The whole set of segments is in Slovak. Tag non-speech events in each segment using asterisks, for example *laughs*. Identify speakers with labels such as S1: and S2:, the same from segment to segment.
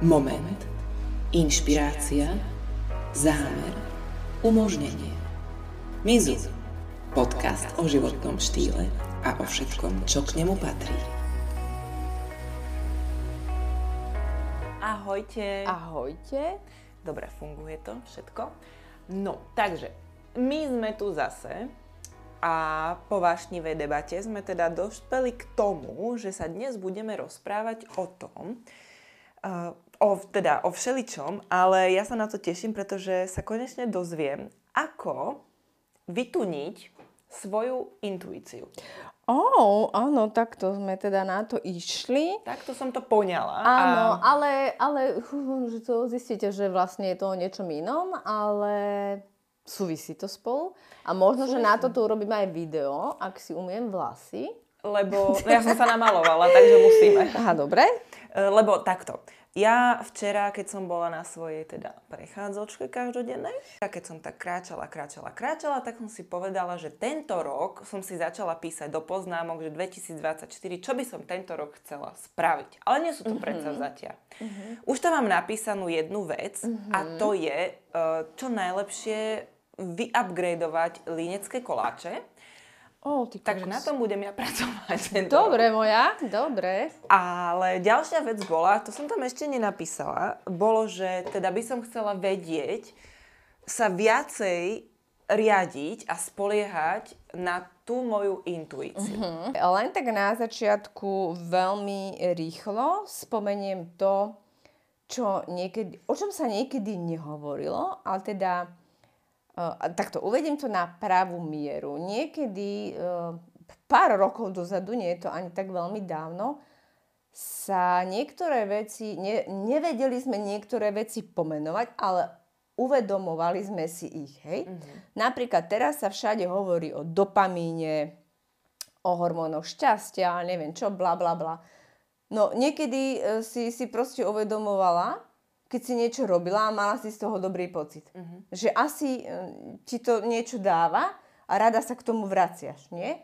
S1: Moment. Inšpirácia. Zámer. Umožnenie. Mizu. Podcast o životnom štýle a o všetkom, čo k nemu patrí.
S2: Ahojte.
S3: Ahojte.
S2: Dobre, funguje to všetko. No, takže my sme tu zase a po vášnivej debate sme teda dospeli k tomu, že sa dnes budeme rozprávať o tom, uh, o, teda o všeličom, ale ja sa na to teším, pretože sa konečne dozviem, ako vytuniť svoju intuíciu.
S3: Oh, áno, takto sme teda na to išli.
S2: Takto som to poňala.
S3: Áno, a... ale, ale že to zistíte, že vlastne je to o niečom inom, ale súvisí to spolu. A možno, súvisí. že na toto urobíme aj video, ak si umiem vlasy.
S2: Lebo no *laughs* ja som sa namalovala, takže musíme.
S3: Aha, dobre.
S2: Lebo takto. Ja včera, keď som bola na svojej teda prechádzočke každodennej, a keď som tak kráčala, kráčala, kráčala, tak som si povedala, že tento rok som si začala písať do poznámok, že 2024, čo by som tento rok chcela spraviť. Ale nie sú to mm-hmm. predsavzatia. Mm-hmm. Už tam mám napísanú jednu vec mm-hmm. a to je, e, čo najlepšie vyupgradeovať línecké koláče
S3: Oh, ty
S2: Takže na tom budem ja *laughs* pracovať.
S3: Dobre, moja, dobre.
S2: Ale ďalšia vec bola, to som tam ešte nenapísala, bolo, že teda by som chcela vedieť sa viacej riadiť a spoliehať na tú moju intuíciu. Uh-huh.
S3: Len tak na začiatku veľmi rýchlo spomeniem to, čo niekedy, o čom sa niekedy nehovorilo, ale teda takto uvediem to na pravú mieru. Niekedy, pár rokov dozadu, nie je to ani tak veľmi dávno, sa niektoré veci, ne, nevedeli sme niektoré veci pomenovať, ale uvedomovali sme si ich. Hej? Mm-hmm. Napríklad teraz sa všade hovorí o dopamíne, o hormónoch šťastia, neviem čo, bla bla bla. No niekedy e, si, si proste uvedomovala, keď si niečo robila a mala si z toho dobrý pocit. Uh-huh. Že asi uh, ti to niečo dáva a rada sa k tomu vraciaš, nie?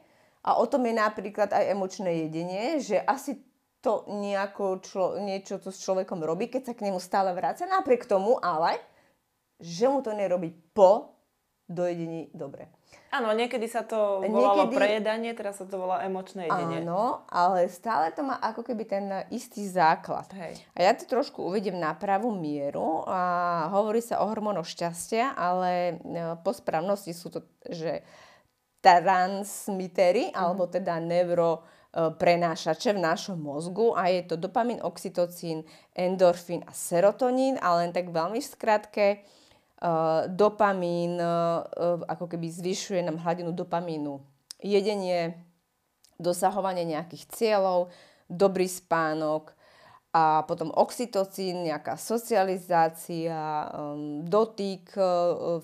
S3: A o tom je napríklad aj emočné jedenie, že asi to nejako člo, niečo to s človekom robí, keď sa k nemu stále vracia. Napriek tomu ale, že mu to nerobí po dojedení dobre.
S2: Áno, niekedy sa to volalo niekedy... prejedanie, teraz sa to volá emočné jedenie.
S3: Áno, ale stále to má ako keby ten istý základ.
S2: Hej.
S3: A ja to trošku uvedem na pravú mieru. A hovorí sa o hormónoch šťastia, ale e, po správnosti sú to, že transmitery, mm. alebo teda neuro e, prenášače v našom mozgu a je to dopamin, oxytocín, endorfín a serotonín, ale len tak veľmi v skratke dopamín, uh, ako keby zvyšuje nám hladinu dopamínu. Jedenie, dosahovanie nejakých cieľov, dobrý spánok a potom oxytocín, nejaká socializácia, dotyk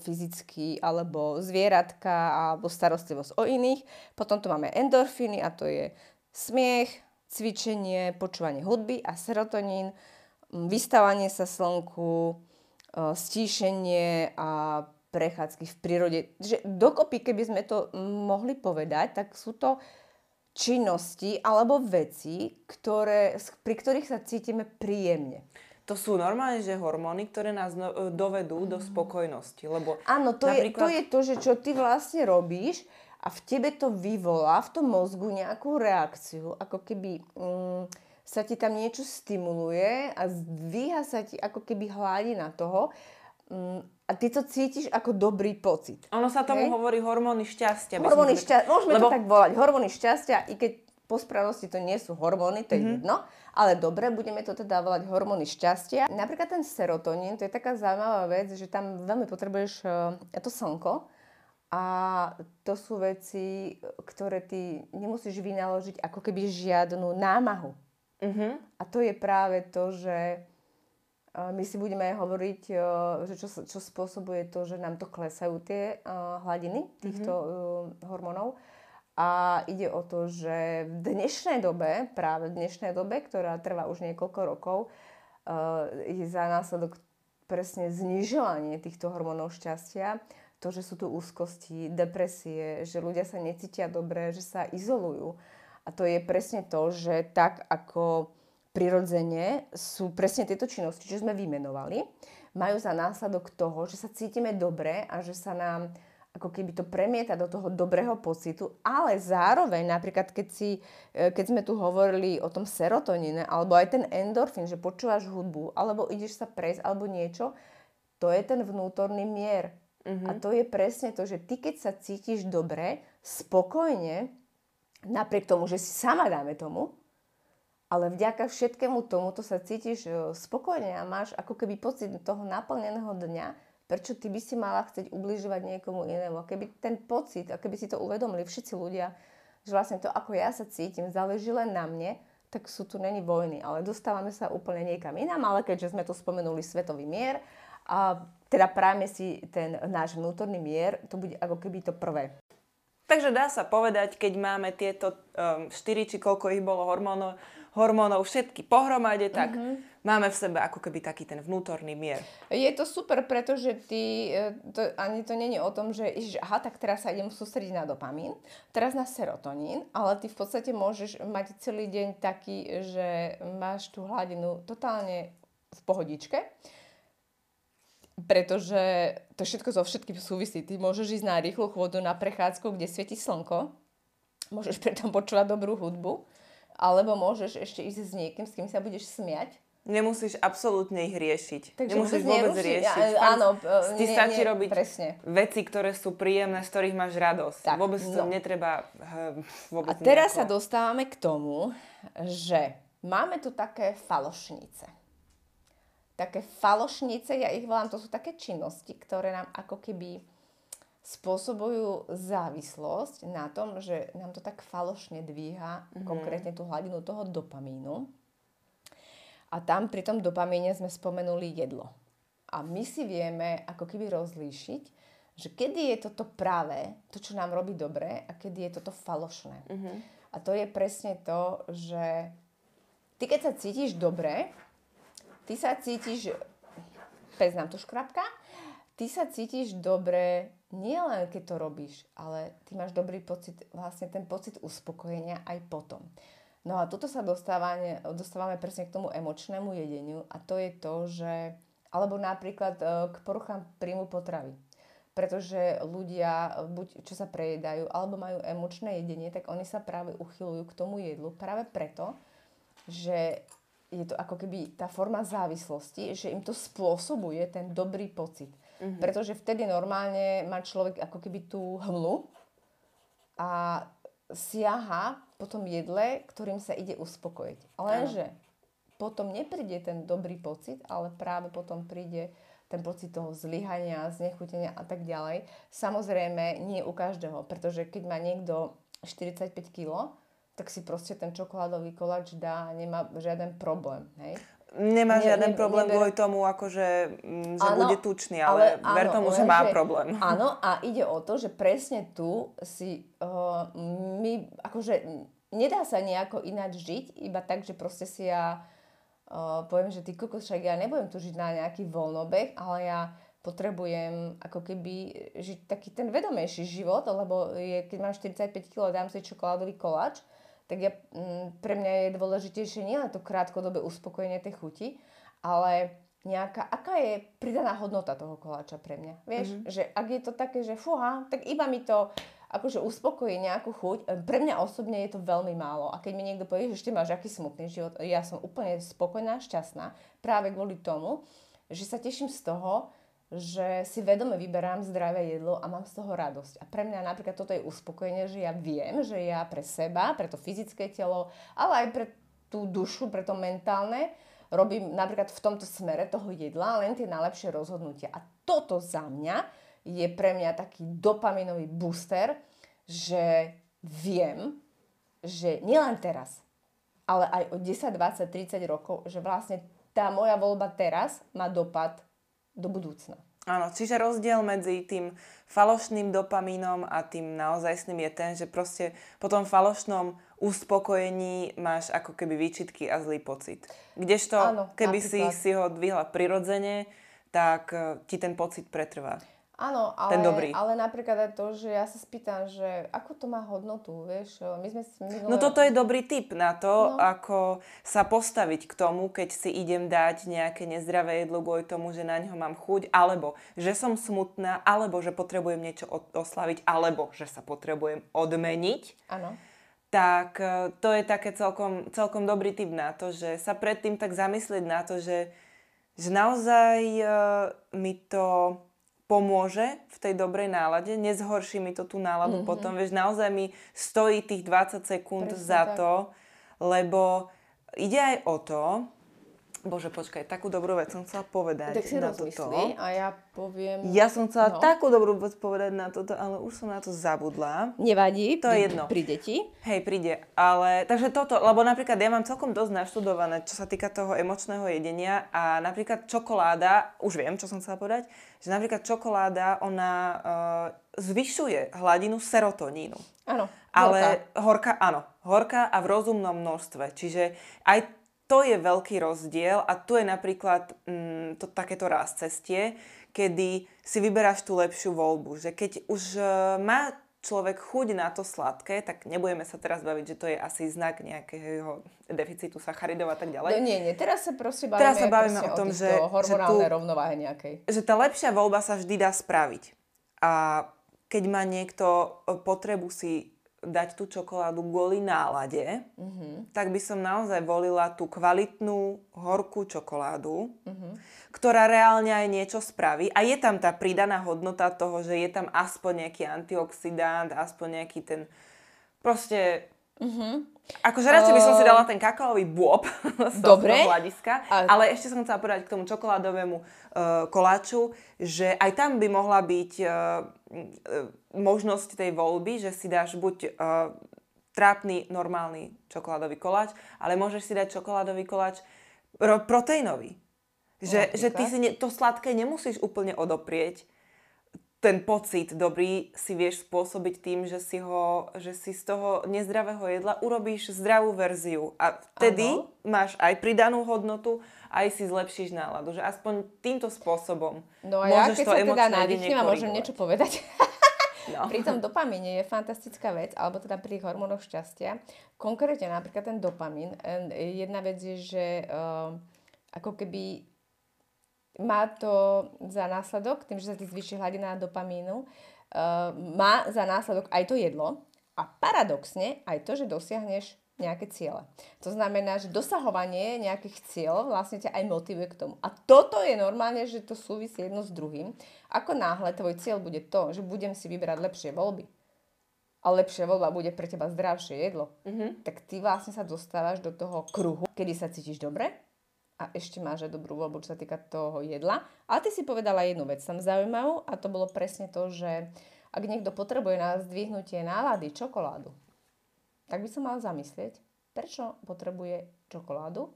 S3: fyzický alebo zvieratka alebo starostlivosť o iných. Potom tu máme endorfíny a to je smiech, cvičenie, počúvanie hudby a serotonín, vystávanie sa slnku, stíšenie a prechádzky v prírode. Že dokopy, keby sme to mohli povedať, tak sú to činnosti alebo veci, ktoré, pri ktorých sa cítime príjemne.
S2: To sú normálne, že hormóny, ktoré nás no, e, dovedú do spokojnosti. Lebo
S3: Áno, to, napríklad... je, to je to, že čo ty vlastne robíš a v tebe to vyvolá v tom mozgu nejakú reakciu, ako keby... Mm, sa ti tam niečo stimuluje a zdvíha sa ti ako keby hladina toho mm, a ty to cítiš ako dobrý pocit.
S2: Ono sa tomu Hej? hovorí hormóny šťastia.
S3: Hormóny šťastia, môžeme Lebo... to tak volať, hormóny šťastia, i keď po správnosti to nie sú hormóny, to je mm-hmm. jedno, ale dobre, budeme to teda volať hormóny šťastia. Napríklad ten serotonín, to je taká zaujímavá vec, že tam veľmi potrebuješ uh, to slnko, a to sú veci, ktoré ty nemusíš vynaložiť ako keby žiadnu námahu. Uh-huh. A to je práve to, že my si budeme aj hovoriť, že čo, čo spôsobuje to, že nám to klesajú tie hladiny týchto uh-huh. hormónov. A ide o to, že v dnešnej dobe, práve v dnešnej dobe, ktorá trvá už niekoľko rokov, je za následok presne znižovanie týchto hormónov šťastia, to, že sú tu úzkosti, depresie, že ľudia sa necítia dobre, že sa izolujú a to je presne to, že tak ako prirodzene sú presne tieto činnosti, čo sme vymenovali, majú za následok toho, že sa cítime dobre a že sa nám ako keby to premieta do toho dobrého pocitu, ale zároveň napríklad keď, si, e, keď sme tu hovorili o tom serotoníne, alebo aj ten endorfín, že počúvaš hudbu, alebo ideš sa prejsť, alebo niečo, to je ten vnútorný mier. Uh-huh. A to je presne to, že ty keď sa cítiš dobre, spokojne, napriek tomu, že si sama dáme tomu, ale vďaka všetkému tomuto sa cítiš e, spokojne a máš ako keby pocit toho naplneného dňa, prečo ty by si mala chcieť ubližovať niekomu inému. A keby ten pocit, a keby si to uvedomili všetci ľudia, že vlastne to, ako ja sa cítim, záleží len na mne, tak sú tu není vojny. Ale dostávame sa úplne niekam inám, ale keďže sme tu spomenuli svetový mier, a teda práve si ten náš vnútorný mier, to bude ako keby to prvé.
S2: Takže dá sa povedať, keď máme tieto um, 4 či koľko ich bolo hormónov, hormónov všetky pohromade, tak mm-hmm. máme v sebe ako keby taký ten vnútorný mier.
S3: Je to super, pretože ty, e, to, ani to není o tom, že ježiš, aha, tak teraz sa idem sústrediť na dopamín, teraz na serotonín, ale ty v podstate môžeš mať celý deň taký, že máš tú hladinu totálne v pohodičke, pretože to všetko so všetkým súvisí. Ty môžeš ísť na rýchlu chôdu, na prechádzku, kde svieti slnko, môžeš *laughs* pritom počúvať dobrú hudbu, alebo môžeš ešte ísť s niekým, s kým sa budeš smiať.
S2: Nemusíš absolútne ich riešiť.
S3: Takže
S2: Nemusíš vôbec
S3: nerušiť.
S2: riešiť.
S3: Ja, áno,
S2: Ti
S3: nie,
S2: stačí
S3: nie,
S2: robiť
S3: presne.
S2: veci, ktoré sú príjemné, z ktorých máš radosť.
S3: Tak,
S2: vôbec to
S3: no.
S2: netreba hm, vôbec
S3: A teraz sa
S2: nejako-
S3: dostávame k tomu, že máme tu také falošnice. Také falošnice, ja ich volám, to sú také činnosti, ktoré nám ako keby spôsobujú závislosť na tom, že nám to tak falošne dvíha, mm-hmm. konkrétne tú hladinu toho dopamínu. A tam pri tom dopamíne sme spomenuli jedlo. A my si vieme ako keby rozlíšiť, že kedy je toto práve, to, čo nám robí dobre a kedy je toto falošné.
S2: Mhm.
S3: A to je presne to, že ty keď sa cítiš dobre, ty sa cítiš, pes nám tu škrapka, ty sa cítiš dobre nie len keď to robíš, ale ty máš dobrý pocit, vlastne ten pocit uspokojenia aj potom. No a tuto sa dostávame, dostávame presne k tomu emočnému jedeniu a to je to, že alebo napríklad e, k poruchám príjmu potravy. Pretože ľudia, buď čo sa prejedajú, alebo majú emočné jedenie, tak oni sa práve uchylujú k tomu jedlu práve preto, že je to ako keby tá forma závislosti, že im to spôsobuje ten dobrý pocit. Mm-hmm. Pretože vtedy normálne má človek ako keby tú hmlu a siaha po tom jedle, ktorým sa ide uspokojiť. Lenže potom nepríde ten dobrý pocit, ale práve potom príde ten pocit toho zlyhania, znechutenia a tak ďalej. Samozrejme, nie u každého, pretože keď má niekto 45 kg, tak si proste ten čokoládový koláč dá a nemá žiaden problém. Hej?
S2: Nemá
S3: Ne-
S2: žiaden
S3: ne-
S2: problém
S3: neber-
S2: kvôli tomu, akože, mm, že
S3: Áno,
S2: bude tučný, ale,
S3: ale
S2: ver
S3: áno,
S2: tomu, že má problém. *laughs*
S3: Áno, a ide o to, že presne tu si uh, my, akože nedá sa nejako ináč žiť, iba tak, že proste si ja uh, poviem, že ty kokos, však ja nebudem tu žiť na nejaký voľnobeh, ale ja potrebujem ako keby žiť taký ten vedomejší život, lebo je, keď mám 45 kg, dám si čokoládový koláč, tak ja, mm, pre mňa je dôležitejšie nielen to krátkodobé uspokojenie tej chuti, ale nejaká, aká je pridaná hodnota toho koláča pre mňa. Vieš, mm-hmm. že ak je to také, že fúha, tak iba mi to akože uspokojí nejakú chuť. Pre mňa osobne je to veľmi málo. A keď mi niekto povie, že ešte máš aký smutný život, ja som úplne spokojná, šťastná, práve kvôli tomu, že sa teším z toho, že si vedome vyberám zdravé jedlo a mám z toho radosť. A pre mňa napríklad toto je uspokojenie, že ja viem, že ja pre seba, pre to fyzické telo, ale aj pre tú dušu, pre to mentálne, robím napríklad v tomto smere toho jedla len tie najlepšie rozhodnutia. A toto za mňa je pre mňa taký dopaminový booster, že viem, že nielen teraz, ale aj o 10, 20, 30 rokov, že vlastne tá moja voľba teraz má dopad do budúcna.
S2: Áno, čiže rozdiel medzi tým falošným dopamínom a tým naozajstným je ten, že proste po tom falošnom uspokojení máš ako keby výčitky a zlý pocit. Kdežto,
S3: Áno,
S2: keby si
S3: napríklad.
S2: si ho dvihla prirodzene, tak eh, ti ten pocit pretrvá.
S3: Áno, ale,
S2: ten dobrý.
S3: ale napríklad aj to, že ja sa spýtam, že ako to má hodnotu, vieš, my sme minulé...
S2: No toto je dobrý tip na to,
S3: No.
S2: ako sa postaviť k tomu, keď si idem dať nejaké nezdravé jedlo kvôli tomu, že na ňo mám chuť, alebo že som smutná, alebo že potrebujem niečo oslaviť, alebo že sa potrebujem odmeniť.
S3: Áno.
S2: tak e, to je také celkom, celkom dobrý tip na to, že sa predtým tak zamyslieť na to, že, že naozaj e, mi to pomôže v tej dobrej nálade, nezhorší mi to tú náladu mm-hmm. potom, vieš, naozaj mi stojí tých 20 sekúnd
S3: Presne
S2: za
S3: tak.
S2: to, lebo ide aj o to, Bože, počkaj, takú dobrú vec som chcela povedať
S3: Tak si
S2: na toto.
S3: a ja poviem...
S2: Ja som chcela
S3: No.
S2: takú dobrú vec povedať na toto, ale už som na to zabudla.
S3: Nevadí,
S2: To je jedno.
S3: Pri deti.
S2: Hej, príde. Ale, takže toto, lebo napríklad ja mám celkom dosť naštudované, čo sa týka toho emočného jedenia a napríklad čokoláda, už viem, čo som chcela povedať, že napríklad čokoláda, ona uh, zvyšuje hladinu serotonínu.
S3: Áno.
S2: Ale horká, áno, horká a v rozumnom množstve. Čiže aj to je veľký rozdiel a tu je napríklad mm, to, takéto raz cestie, kedy si vyberáš tú lepšiu voľbu. Že keď už e, má človek chuť na to sladké, tak nebudeme sa teraz baviť, že to je asi znak nejakého deficitu sacharidov a tak
S3: No,
S2: ďalej.
S3: nie, nie, teraz sa proste bavíme,
S2: Teraz sa bavíme o tom, že- že
S3: hormonálnej
S2: tu-
S3: rovnováhe nejakej.
S2: že tá lepšia voľba sa vždy dá spraviť. A keď má niekto e, potrebu si dať tú čokoládu kvôli nálade, mm-hmm. tak by som naozaj volila tú kvalitnú horkú čokoládu, mm-hmm. ktorá reálne aj niečo spraví. A je tam tá pridaná hodnota toho, že je tam aspoň nejaký antioxidant, aspoň nejaký ten proste... Mm-hmm. Akože radšej by som si dala ten kakaový bôb *laughs* z
S3: Dobre.
S2: toho hľadiska,
S3: A-
S2: ale ešte som chcela povedať k tomu čokoládovému uh, koláču, že aj tam by mohla byť uh, možnosť tej voľby, že si dáš buď uh, trápny, normálny čokoládový koláč, ale môžeš si dať čokoládový koláč ro- proteínový. Že, že ty si ne, to sladké nemusíš úplne odoprieť, ten pocit dobrý si vieš spôsobiť tým, že si, ho, že si z toho nezdravého jedla urobíš zdravú verziu. A vtedy
S3: Áno.
S2: máš aj pridanú hodnotu, aj si zlepšíš náladu. Že aspoň týmto spôsobom
S3: No a ja, keď sa teda nadýchnem a môžem niečo povedať.
S2: No. *laughs*
S3: Pri tom dopamíne je fantastická vec, alebo teda pri hormónoch šťastia. Konkrétne napríklad ten dopamín. eh, Jedna vec je, že uh, ako keby má to za následok, tým, že sa ti zvýši hladina dopamínu, uh, má za následok aj to jedlo a paradoxne aj to, že dosiahneš nejaké ciele. To znamená, že dosahovanie nejakých cieľov vlastne ťa aj motivuje k tomu. A toto je normálne, že to súvisí jedno s druhým. Ako náhle tvoj cieľ bude to, že budem si vyberať lepšie voľby a lepšia voľba bude pre teba zdravšie jedlo, mm-hmm. tak ty vlastne sa dostávaš do toho kruhu, kedy sa cítiš dobre a ešte máš aj dobrú voľbu, čo sa týka toho jedla. Ale ty si povedala jednu vec tam zaujímavú a to bolo presne to, že ak niekto potrebuje na zdvihnutie nálady čokoládu, tak by sa mal zamyslieť, prečo potrebuje čokoládu,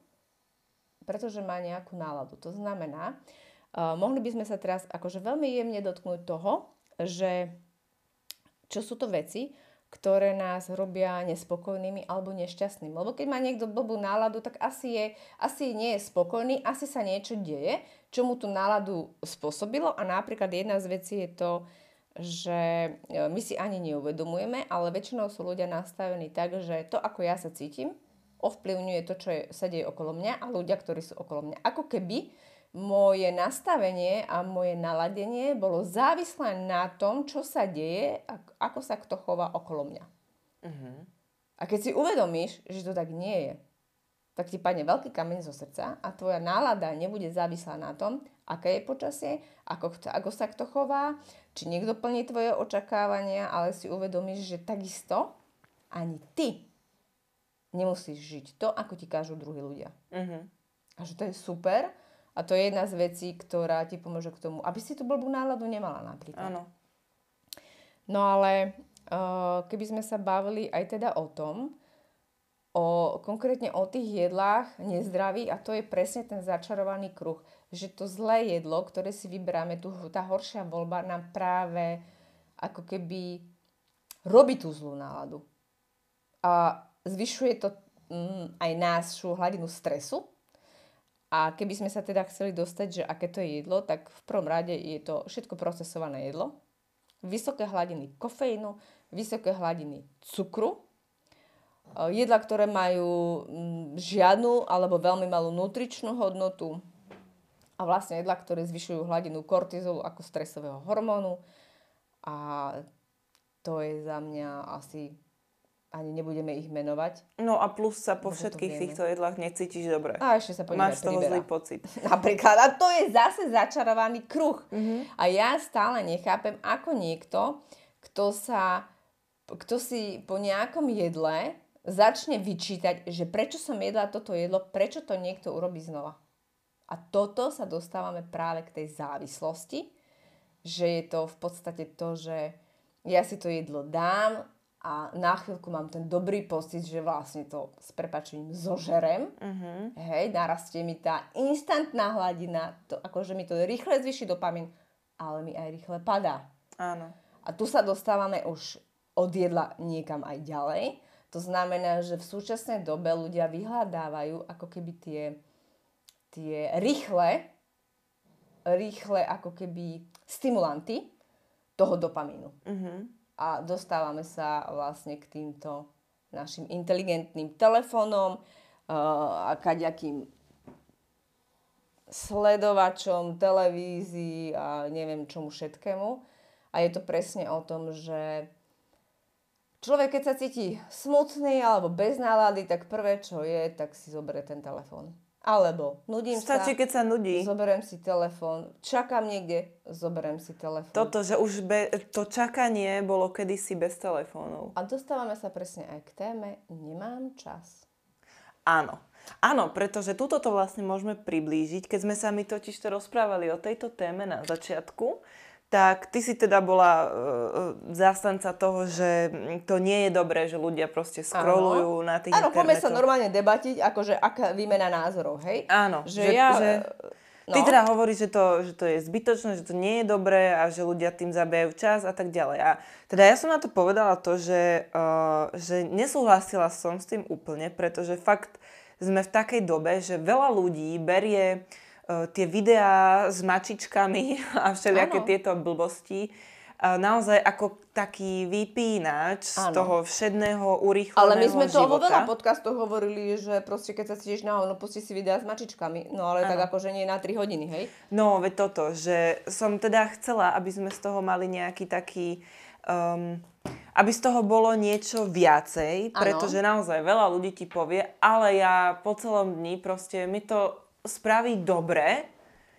S3: pretože má nejakú náladu. To znamená, uh, mohli by sme sa teraz akože veľmi jemne dotknúť toho, že čo sú to veci, ktoré nás robia nespokojnými alebo nešťastnými. Lebo keď má niekto blbú náladu, tak asi, je, asi nie je spokojný, asi sa niečo deje, čo mu tú náladu spôsobilo. A napríklad jedna z vecí je to, že e, my si ani neuvedomujeme, ale väčšinou sú ľudia nastavení tak, že to, ako ja sa cítim, ovplyvňuje to, čo je, sa deje okolo mňa a ľudia, ktorí sú okolo mňa. Ako keby moje nastavenie a moje naladenie bolo závislé na tom, čo sa deje a ako sa kto chová okolo mňa. A keď si uvedomíš, že to tak nie je, tak ti padne veľký kameň zo srdca a tvoja nálada nebude závislá na tom, aké je počasie, ako, ako sa kto chová, či niekto plní tvoje očakávania, ale si uvedomíš, že takisto ani ty nemusíš žiť to, ako ti kážu druhí ľudia.
S2: Mhm.
S3: A že to je super a to je jedna z vecí, ktorá ti pomôže k tomu, aby si tú blbú náladu nemala napríklad.
S2: Áno.
S3: No ale uh, keby sme sa bavili aj teda o tom, o, konkrétne o tých jedlách nezdravých a to je presne ten začarovaný kruh, že to zlé jedlo, ktoré si vyberáme, tu, tá horšia voľba nám práve ako keby robí tú zlú náladu. A zvyšuje to mm, aj našu hladinu stresu A keby sme sa teda chceli dostať, že aké to je jedlo, tak v prvom rade je to všetko procesované jedlo. Vysoké hladiny kofeínu, vysoké hladiny cukru, e, jedla, ktoré majú mm, žiadnu alebo veľmi malú nutričnú hodnotu a vlastne jedla, ktoré zvyšujú hladinu kortizolu ako stresového hormónu a to je za mňa asi ani nebudeme ich menovať.
S2: No a plus sa po všetkých týchto jedlách necítiš dobre.
S3: A ešte sa po
S2: Máš z toho zlý pocit. *laughs*
S3: Napríklad. A to je zase začarovaný kruh.
S2: Mhm.
S3: A ja stále nechápem, ako niekto, kto sa, kto si po nejakom jedle začne vyčítať, že prečo som jedla toto jedlo, prečo to niekto urobí znova. A toto sa dostávame práve k tej závislosti, že je to v podstate to, že ja si to jedlo dám a na chvíľku mám ten dobrý pocit, že vlastne to s prepačením zožerem.
S2: Mhm.
S3: Hej, narastie mi tá instantná hladina, to, akože mi to rýchle zvyši dopamin, ale mi aj rýchle padá.
S2: Áno.
S3: A tu sa dostávame už od jedla niekam aj ďalej. To znamená, že v súčasnej dobe ľudia vyhľadávajú ako keby tie, tie rýchle, rýchle ako keby stimulanty toho dopamínu.
S2: Mhm.
S3: A dostávame sa vlastne k týmto našim inteligentným telefónom uh, a kaďakým sledovačom, televízii a neviem čomu všetkému. A je to presne o tom, že človek, keď sa cíti smutný alebo bez nálady, tak prvé, čo je, tak si zoberie ten telefón. Alebo nudím
S2: Stačí,
S3: sa,
S2: keď sa nudí.
S3: zoberiem si telefón, čakám niekde, zoberiem si telefón.
S2: Toto, že už be, to čakanie bolo kedysi bez telefónov.
S3: A dostávame sa presne aj k téme Nemám čas.
S2: Áno. Áno, pretože túto to vlastne môžeme priblížiť. Keď sme sa my totiž to rozprávali o tejto téme na začiatku, tak ty si teda bola uh, zástanca toho, že to nie je dobré, že ľudia proste scrollujú na tých
S3: Áno, poďme sa normálne debatiť, akože aká výmena názorov, hej?
S2: Áno,
S3: Že ja, e,
S2: Ty
S3: no.
S2: teda hovoríš, že to, že to je zbytočné, že to nie je dobré a že ľudia tým zabijajú čas a tak ďalej. A teda ja som na to povedala to, že, uh, že nesúhlasila som s tým úplne, pretože fakt sme v takej dobe, že veľa ľudí berie uh, tie videá s mačičkami *laughs* a všelijaké
S3: Áno.
S2: tieto blbosti uh, naozaj ako taký vypínač z
S3: Áno.
S2: toho všedného urýchleného
S3: Ale my sme to vo
S2: života.
S3: veľa podcastoch hovorili, že proste keď sa cítiš na hovno, pusti si videá s mačičkami. No ale tak akože nie na 3 hodiny, hej?
S2: No, veď toto, že som teda chcela, aby sme z toho mali nejaký taký... Um, aby z toho bolo niečo viacej, pretože naozaj veľa ľudí ti povie, ale ja po celom dni proste mi to spraví dobre,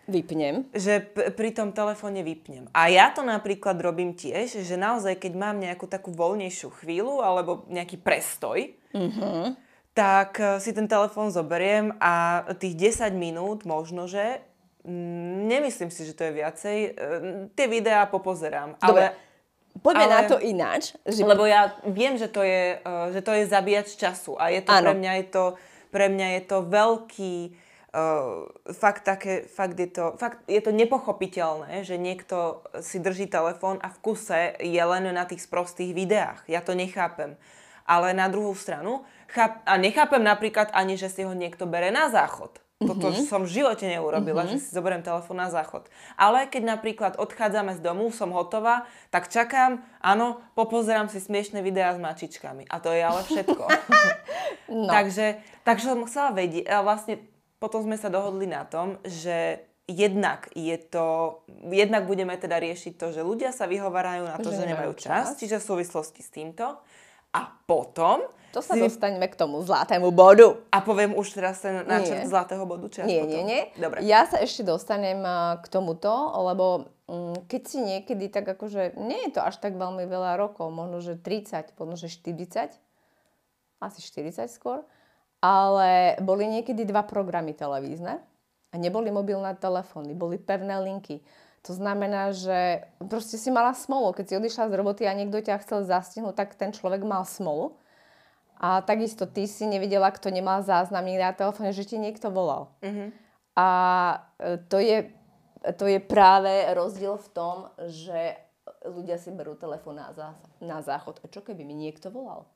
S3: Vypnem.
S2: že p- pri tom telefóne vypnem. A ja to napríklad robím tiež, že naozaj, keď mám nejakú takú voľnejšiu chvíľu alebo nejaký prestoj, tak eh, si ten telefón zoberiem a tých 10 minút možno, že mm, nemyslím si, že to je viacej, eh, tie videá popozerám.
S3: Dobre,
S2: Ale,
S3: Poďme
S2: ale-
S3: na to ináč. Že...
S2: lebo ja viem, že to je, eh, že to je zabíjač času a je to
S3: Áno.
S2: pre mňa je to, pre mňa je to veľký Uh, fakt, také, fakt, je to, fakt je to nepochopiteľné, že niekto si drží telefón a v kuse je len na tých sprostých videách. Ja to nechápem. Ale na druhú stranu, cháp, a nechápem napríklad ani, že si ho niekto bere na záchod. Toto
S3: Mhm.
S2: som v živote neurobila, že si zoberiem telefón na záchod. Ale keď napríklad odchádzame z domu, som hotová, tak čakám, áno, popozerám si smiešne videá s mačičkami. A to je ale všetko. *laughs* *laughs*
S3: No.
S2: takže, takže som chcela vedieť, vlastne potom sme sa dohodli na tom, že jednak je to, jednak budeme teda riešiť to, že ľudia sa vyhovárajú na to, že,
S3: Že
S2: nemajú čas,
S3: čas.
S2: čiže v súvislosti s týmto. A potom
S3: To sa
S2: si-
S3: dostaneme k tomu zlatému bodu.
S2: a poviem už teraz ten náčrt
S3: Nie.
S2: zlatého bodu, či
S3: Nie,
S2: potom?
S3: nie, nie.
S2: Dobre.
S3: Ja sa ešte dostanem k tomuto, lebo mm, keď si niekedy tak akože, nie je to až tak veľmi veľa rokov, možno že 30, možno že 40, asi 40 skôr, ale boli niekedy dva programy televízne a neboli mobilné telefóny, boli pevné linky. To znamená, že proste si mala smolu. Keď si odišla z roboty a niekto ťa chcel zastihnúť, tak ten človek mal smolu. A takisto ty si nevidela, kto nemal záznam na telefóne, že ti niekto volal. A e, to je, to je práve rozdiel v tom, že ľudia si berú telefón na, zá, na záchod. A čo keby mi niekto volal?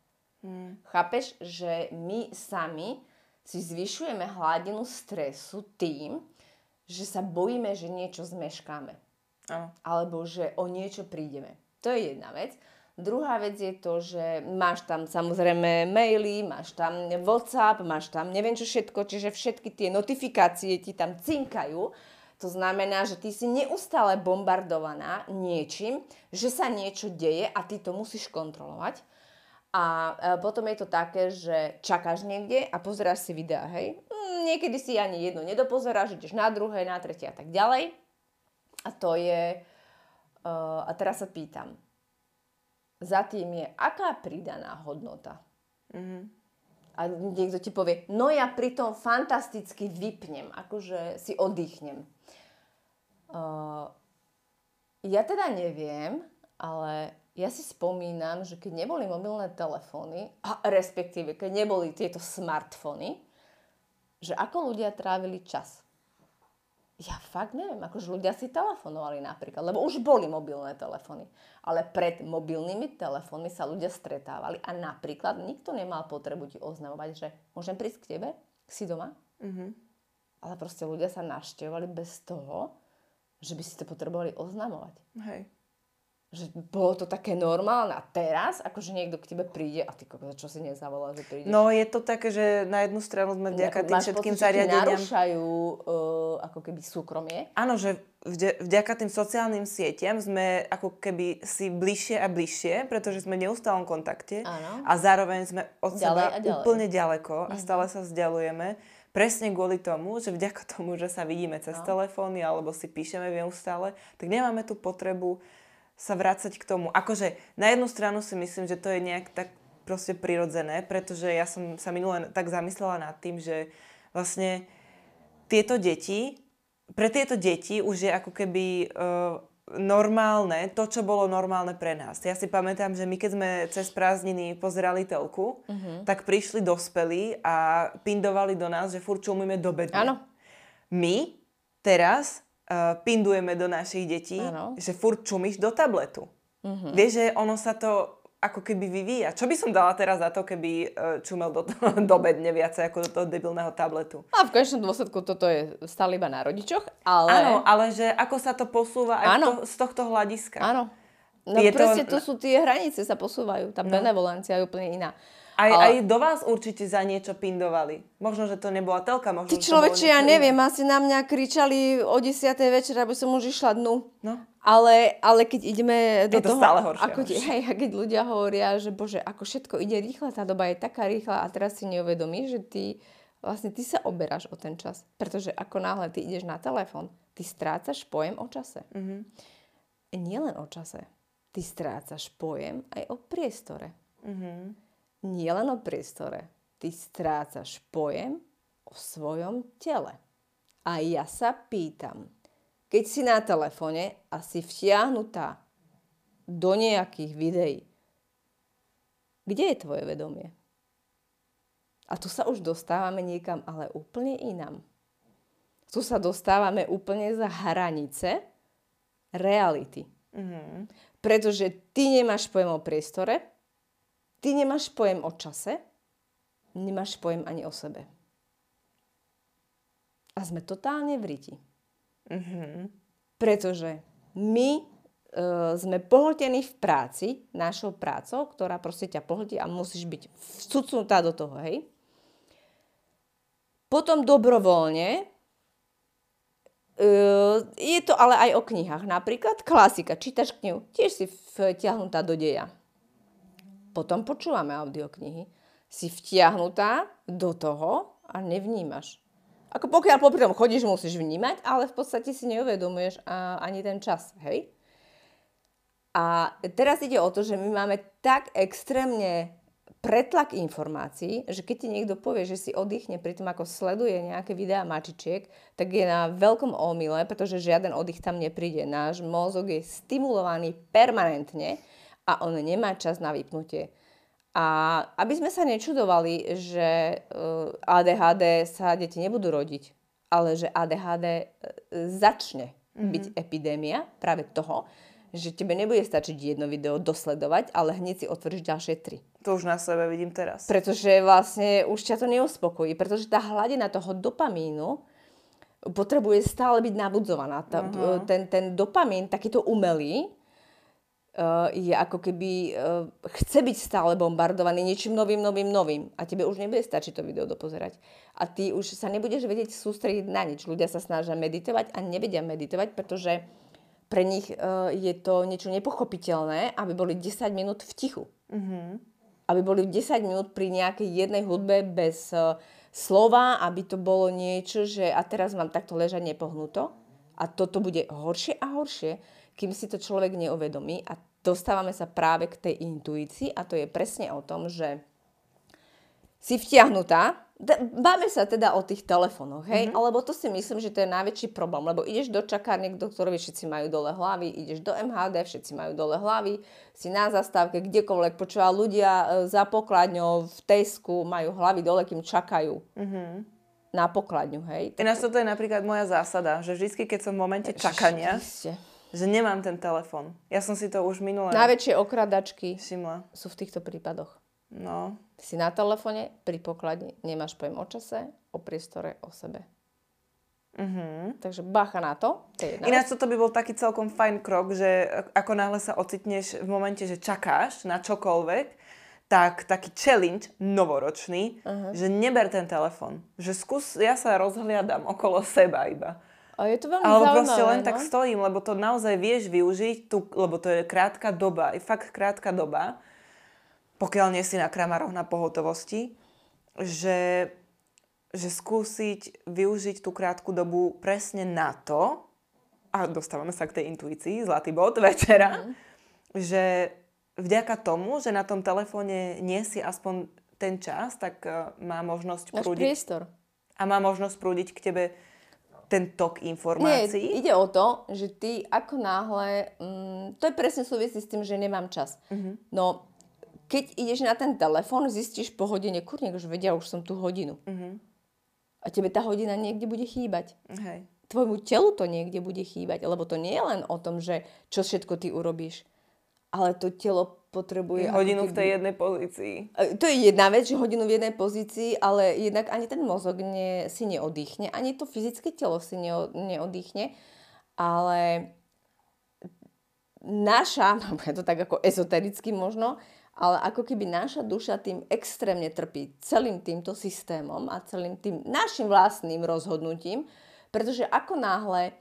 S3: Chápeš, že my sami si zvyšujeme hladinu stresu tým, že sa bojíme, že niečo zmeškáme.
S2: Áno.
S3: Alebo že o niečo prídeme. To je jedna vec. Druhá vec je to, že máš tam samozrejme maily, máš tam WhatsApp, máš tam neviem čo všetko, čiže všetky tie notifikácie ti tam cinkajú. To znamená, že ty si neustále bombardovaná niečím, že sa niečo deje a ty to musíš kontrolovať. A e, potom je to také, že čakáš niekde a pozeráš si videá, hej. Mm, Niekedy si ani jedno nedopozeráš, ideš na druhé, na tretie a tak ďalej. A to je... Uh, a teraz sa pýtam. Za tým je, aká pridaná hodnota?
S2: Mhm.
S3: A niekto ti povie, no ja pri tom fantasticky vypnem, akože si oddychnem. Uh, ja teda neviem, ale ja si spomínam, že keď neboli mobilné telefóny, a respektíve keď neboli tieto smartfóny, že ako ľudia trávili čas. Ja fakt neviem, akože ľudia si telefonovali napríklad, lebo už boli mobilné telefóny. Ale pred mobilnými telefónmi sa ľudia stretávali a napríklad nikto nemal potrebu ti oznamovať, že môžem prísť k tebe, si doma.
S2: Mhm.
S3: Ale proste ľudia sa navštevovali bez toho, že by si to potrebovali oznamovať.
S2: Hej.
S3: Že bolo to také normálne. A teraz, akože niekto k tebe príde a ty kokos, čo si nezavolal, že prídeš.
S2: No je to také, že na jednu stranu sme vďaka tým všetkým
S3: pocit,
S2: zariadeniam...
S3: narúšajú uh, ako keby súkromie.
S2: Áno, že vďaka tým sociálnym sieťam sme ako keby si bližšie a bližšie, pretože sme v neustálom kontakte
S3: Áno.
S2: a zároveň sme od
S3: Ďalej
S2: seba
S3: ďalej.
S2: úplne ďaleko a stále sa vzdialujeme. Presne kvôli tomu, že vďaka tomu, že sa vidíme cez
S3: No.
S2: telefóny alebo si píšeme neustále, tak nemáme tú potrebu sa vrácať k tomu. Akože na jednu stranu si myslím, že to je nejak tak proste prirodzené, pretože ja som sa minule tak zamyslela nad tým, že vlastne tieto deti, pre tieto deti už je ako keby uh, normálne to, čo bolo normálne pre nás. Ja si pamätám, že my keď sme cez prázdniny pozerali telku,
S3: Mhm.
S2: tak prišli dospelí a pindovali do nás, že furt čumíme do bedne.
S3: Áno.
S2: My teraz uh, pindujeme do našich detí,
S3: Áno.
S2: že furt čumíš do tabletu.
S3: Mhm.
S2: Vieš, že ono sa to ako keby vyvíja. Čo by som dala teraz za to, keby uh, čumel do, *laughs* do bedne viacej ako do toho debilného tabletu?
S3: A v konečnom dôsledku toto je stále iba na rodičoch, ale...
S2: Áno, ale že ako sa to posúva aj to, z tohto hľadiska.
S3: Áno. No
S2: Je to-
S3: proste tu sú tie hranice, sa posúvajú. Tá benevolencia je úplne iná.
S2: Aj,
S3: Ale-
S2: aj do vás určite za niečo pindovali. Možno, že to nebola telka, možno,
S3: Ty človeče, ja neviem,
S2: iné.
S3: asi na mňa kričali o 10. večer, aby som už išla dnu.
S2: No.
S3: Ale, ale keď ideme do
S2: Je to
S3: toho...
S2: stále horšie
S3: Ako ti,
S2: horšie.
S3: hej, keď ľudia hovoria, že bože, ako všetko ide rýchle, tá doba je taká rýchla a teraz si neuvedomíš, že ty vlastne ty sa oberáš o ten čas. Pretože ako náhle ty ideš na telefón, ty strácaš pojem o čase.
S2: Mhm.
S3: Nielen o čase. Ty strácaš pojem aj o priestore.
S2: Mhm.
S3: Nielen o priestore. Ty strácaš pojem o svojom tele. A ja sa pýtam, keď si na telefóne a si vtiahnutá do nejakých videí, kde je tvoje vedomie? A tu sa už dostávame niekam, ale úplne inám. Tu sa dostávame úplne za hranice reality.
S2: Mhm.
S3: Pretože ty nemáš pojem o priestore, ty nemáš pojem o čase, nemáš pojem ani o sebe. A sme totálne v riti.
S2: Mhm.
S3: Pretože my e, sme pohltení v práci, našou prácou, ktorá proste ťa pohltí a musíš byť vcucnutá do toho, hej. Potom dobrovoľne, e, je to ale aj o knihách. Napríklad klasika, čítaš knihu, tiež si vtiahnutá do deja. Potom počúvame audioknihy. Si vtiahnutá do toho a nevnímaš. Ako pokiaľ popri tom chodíš, musíš vnímať, ale v podstate si neuvedomuješ ani ten čas, hej? A teraz ide o to, že my máme tak extrémne pretlak informácií, že keď ti niekto povie, že si oddychne pri tom, ako sleduje nejaké videá mačičiek, tak je na veľkom omyle, pretože žiaden oddych tam nepríde. Náš mozog je stimulovaný permanentne a on nemá čas na vypnutie. A aby sme sa nečudovali, že uh, ADHD sa deti nebudú rodiť, ale že ADHD uh, začne byť epidémia práve toho, že tebe nebude stačiť jedno video dosledovať, ale hneď si otvoríš ďalšie tri.
S2: To už na sebe vidím teraz.
S3: Pretože vlastne už ťa to neuspokojí, pretože tá hladina toho dopamínu potrebuje stále byť nabudzovaná. Tá, uh-huh. ten, ten dopamín, takýto umelý, je ako keby uh, chce byť stále bombardovaný niečím novým, novým, novým. A tebe už nebude stačiť to video dopozerať. A ty už sa nebudeš vedieť sústrediť na nič. Ľudia sa snažia meditovať a nevedia meditovať, pretože pre nich uh, je to niečo nepochopiteľné, aby boli 10 minút v tichu. Mm-hmm. Aby boli 10 minút pri nejakej jednej hudbe bez slova, aby to bolo niečo, že a teraz mám takto ležať nepohnuto. A toto bude horšie a horšie, kým si to človek neuvedomí. A dostávame sa práve k tej intuícii a to je presne o tom, že si vtiahnutá Báme sa teda o tých telefónoch, hej? Mm-hmm. Alebo to si myslím, že to je najväčší problém, lebo ideš do čakárne, do ktorej všetci majú dole hlavy, ideš do MHD, všetci majú dole hlavy, si na zastávke, kdekoľvek počúva ľudia e, za pokladňou v Tesku majú hlavy dole, kým čakajú. Mm-hmm. Na pokladňu, hej?
S2: Ináč toto je napríklad moja zásada, že vždy, keď som v momente čakania, že nemám ten telefon. Ja som si to už minulé...
S3: Najväčšie okradačky
S2: všimla.
S3: sú v týchto prípadoch.
S2: No.
S3: Si na telefóne, pri pokladni, nemáš pojem o čase, o priestore, o sebe. Mm-hmm. Takže bacha na to. to je
S2: Ináč toto by bol taký celkom fajn krok, že ako náhle sa ocitneš v momente, že čakáš na čokoľvek, tak taký challenge novoročný, uh-huh. že neber ten telefon. Že skús, ja sa rozhliadam okolo seba iba.
S3: A je to veľmi
S2: Ale
S3: zaujímavé,
S2: proste len
S3: no?
S2: tak stojím, lebo to naozaj vieš využiť, tu, lebo to je krátka doba, je fakt krátka doba pokiaľ nie si na kramaroch na pohotovosti, že, že skúsiť využiť tú krátku dobu presne na to, a dostávame sa k tej intuícii, zlatý bod večera, mm. že vďaka tomu, že na tom telefóne nie si aspoň ten čas, tak uh, má možnosť
S3: Máš
S2: prúdiť.
S3: priestor.
S2: A má možnosť prúdiť k tebe ten tok informácií.
S3: Nie, ide o to, že ty ako náhle, mm, to je presne súvisí s tým, že nemám čas. Mm-hmm. No keď ideš na ten telefón, zistíš po hodine, kurník, už vedia, už som tu hodinu. Uh-huh. A tebe tá hodina niekde bude chýbať.
S2: Hej.
S3: Tvojmu telu to niekde bude chýbať, lebo to nie je len o tom, že čo všetko ty urobíš, ale to telo potrebuje...
S2: Hodinu keby... v tej jednej pozícii.
S3: To je jedna vec, že hodinu v jednej pozícii, ale jednak ani ten mozog ne, si neoddychne, ani to fyzické telo si neo, neoddychne, ale naša, *laughs* je to tak ako ezotericky možno, ale ako keby naša duša tým extrémne trpí celým týmto systémom a celým tým našim vlastným rozhodnutím, pretože ako náhle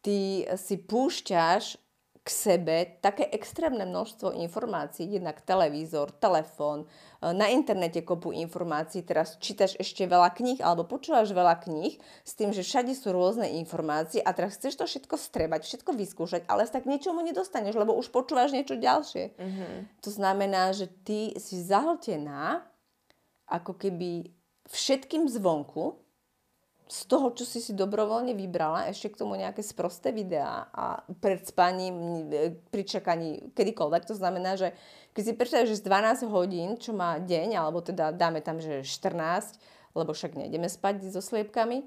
S3: ty si púšťaš k sebe také extrémne množstvo informácií, jednak televízor, telefón, e, na internete kopu informácií, teraz čítaš ešte veľa kníh alebo počúvaš veľa kníh s tým, že všade sú rôzne informácie a teraz chceš to všetko strebať, všetko vyskúšať, ale tak ničomu nedostaneš, lebo už počúvaš niečo ďalšie. Mm-hmm. To znamená, že ty si zahltená ako keby všetkým zvonku, z toho, čo si si dobrovoľne vybrala, ešte k tomu nejaké sprosté videá a pred spaním, pri čakaní kedykoľvek. To znamená, že keď si predstavíš, že z 12 hodín, čo má deň, alebo teda dáme tam, že 14, lebo však nejdeme spať so sliepkami,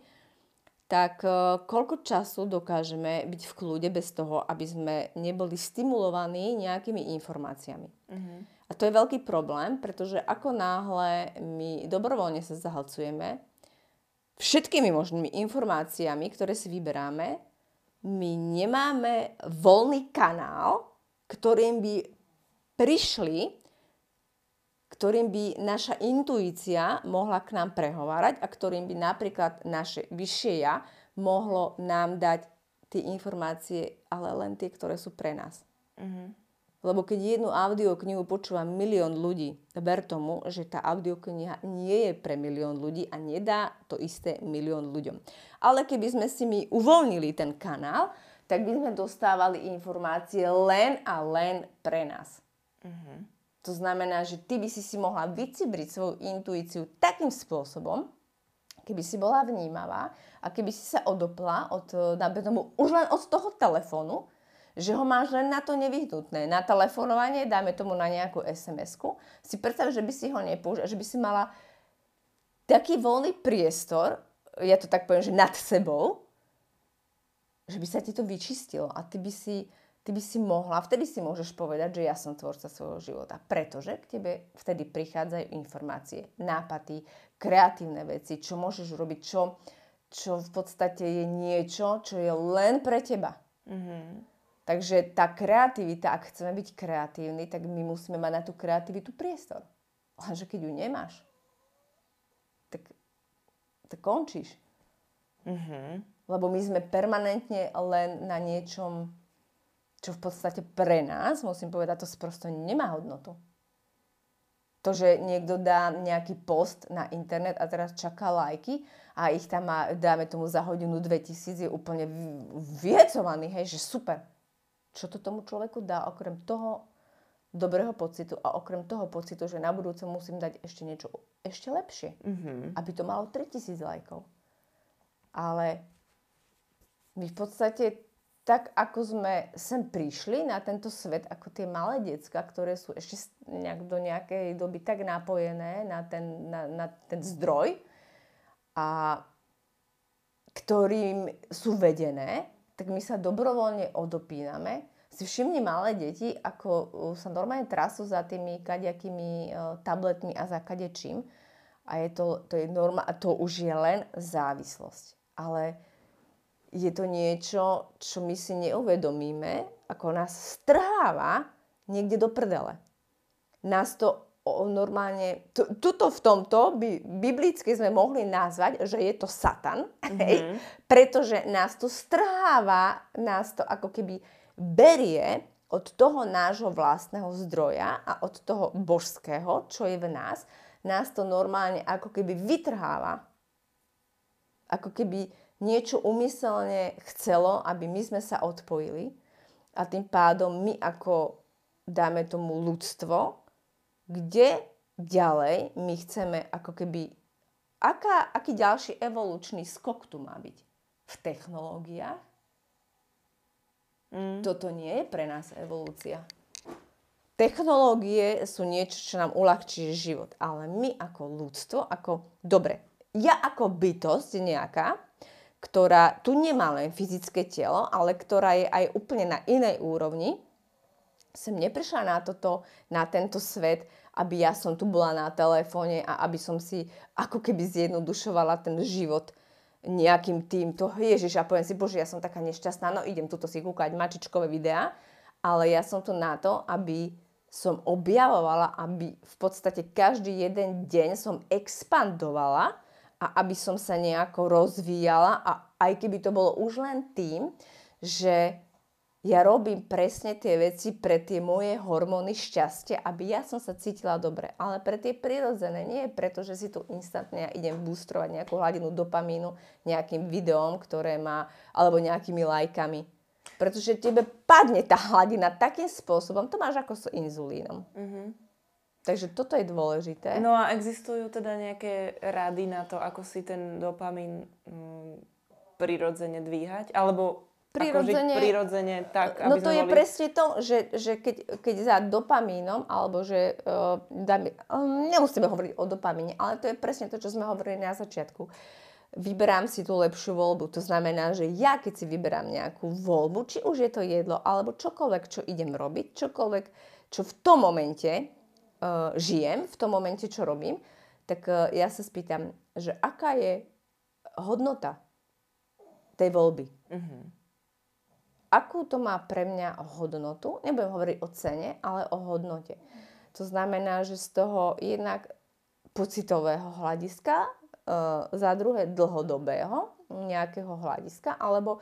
S3: tak uh, koľko času dokážeme byť v kľude bez toho, aby sme neboli stimulovaní nejakými informáciami. Uh-huh. A to je veľký problém, pretože ako náhle my dobrovoľne sa zahlcujeme, všetkými možnými informáciami, ktoré si vyberáme, my nemáme voľný kanál, ktorým by prišli, ktorým by naša intuícia mohla k nám prehovárať a ktorým by napríklad naše vyššie ja mohlo nám dať tie informácie, ale len tie, ktoré sú pre nás. Mm-hmm. Lebo keď jednu audioknihu počúva milión ľudí, ver tomu, že tá audiokniha nie je pre milión ľudí a nedá to isté milión ľuďom. Ale keby sme si my uvoľnili ten kanál, tak by sme dostávali informácie len a len pre nás. Mm-hmm. To znamená, že ty by si si mohla vycibriť svoju intuíciu takým spôsobom, keby si bola vnímavá a keby si sa odopla od, tomu, už len od toho telefónu, že ho máš len na to nevyhnutné. Na telefonovanie, dáme tomu na nejakú SMS-ku. Si predstav, že by si ho nepoužil, že by si mala taký voľný priestor, ja to tak poviem, že nad sebou, že by sa ti to vyčistilo a ty by si ty by si mohla, vtedy si môžeš povedať, že ja som tvorca svojho života. Pretože k tebe vtedy prichádzajú informácie, nápady, kreatívne veci, čo môžeš robiť, čo, čo v podstate je niečo, čo je len pre teba. Mm-hmm. Takže tá kreativita, ak chceme byť kreatívni, tak my musíme mať na tú kreativitu priestor. Lenže keď ju nemáš, tak, tak končíš. Mm-hmm. Lebo my sme permanentne len na niečom čo v podstate pre nás, musím povedať, to prosto nemá hodnotu. To, že niekto dá nejaký post na internet a teraz čaká lajky a ich tam má, dáme tomu za hodinu 2000, je úplne viecovaný, hej, že super. Čo to tomu človeku dá okrem toho dobrého pocitu a okrem toho pocitu, že na budúce musím dať ešte niečo ešte lepšie, mm-hmm. aby to malo 3000 lajkov. Ale my v podstate tak ako sme sem prišli na tento svet, ako tie malé decka, ktoré sú ešte nejak do nejakej doby tak napojené na ten, na, na ten zdroj a ktorým sú vedené, tak my sa dobrovoľne odopíname. Si všimni malé deti, ako sa normálne trasú za tými kaďakými uh, tabletmi a za kadečím. A je to, to, je norma, a to už je len závislosť. Ale je to niečo, čo my si neuvedomíme, ako nás strháva niekde do prdele. Nás to normálne, t- tuto v tomto by biblicky sme mohli nazvať, že je to Satan, mm-hmm. hej, pretože nás to strháva, nás to ako keby berie od toho nášho vlastného zdroja a od toho božského, čo je v nás, nás to normálne ako keby vytrháva. Ako keby niečo umyselne chcelo, aby my sme sa odpojili a tým pádom my ako, dáme tomu ľudstvo, kde ďalej my chceme ako keby, aká, aký ďalší evolučný skok tu má byť? V technológiách? Mm. Toto nie je pre nás evolúcia. Technológie sú niečo, čo nám uľahčí život, ale my ako ľudstvo, ako, dobre, ja ako bytosť nejaká, ktorá tu nemá len fyzické telo, ale ktorá je aj úplne na inej úrovni, som neprišla na toto, na tento svet, aby ja som tu bola na telefóne a aby som si ako keby zjednodušovala ten život nejakým týmto. Ježiš, a poviem si, bože, ja som taká nešťastná, no idem tuto si kúkať mačičkové videá, ale ja som tu na to, aby som objavovala, aby v podstate každý jeden deň som expandovala a aby som sa nejako rozvíjala a aj keby to bolo už len tým, že ja robím presne tie veci pre tie moje hormóny šťastia, aby ja som sa cítila dobre. Ale pre tie prirodzené, nie preto, že si tu instantne ja idem boostrovať nejakú hladinu dopamínu nejakým videom, ktoré má, alebo nejakými lajkami. Pretože tebe padne tá hladina takým spôsobom, to máš ako s inzulínom. Mm-hmm. Takže toto je dôležité.
S2: No a existujú teda nejaké rady na to, ako si ten dopamín mm, prirodzene dvíhať? Alebo prirodzene, ako žiť prirodzene tak,
S3: aby
S2: No
S3: to
S2: je
S3: boli... presne to, že, že keď, keď za dopamínom, alebo že uh, dáme, um, nemusíme hovoriť o dopamíne, ale to je presne to, čo sme hovorili na začiatku. Vyberám si tú lepšiu voľbu. To znamená, že ja keď si vyberám nejakú voľbu, či už je to jedlo, alebo čokoľvek, čo idem robiť, čokoľvek, čo v tom momente uh, žijem, v tom momente, čo robím, tak uh, ja sa spýtam, že aká je hodnota tej voľby. Uh-huh. Akú to má pre mňa hodnotu? Nebudem hovoriť o cene, ale o hodnote. To znamená, že z toho jednak pocitového hľadiska, uh, za druhé dlhodobého nejakého hľadiska, alebo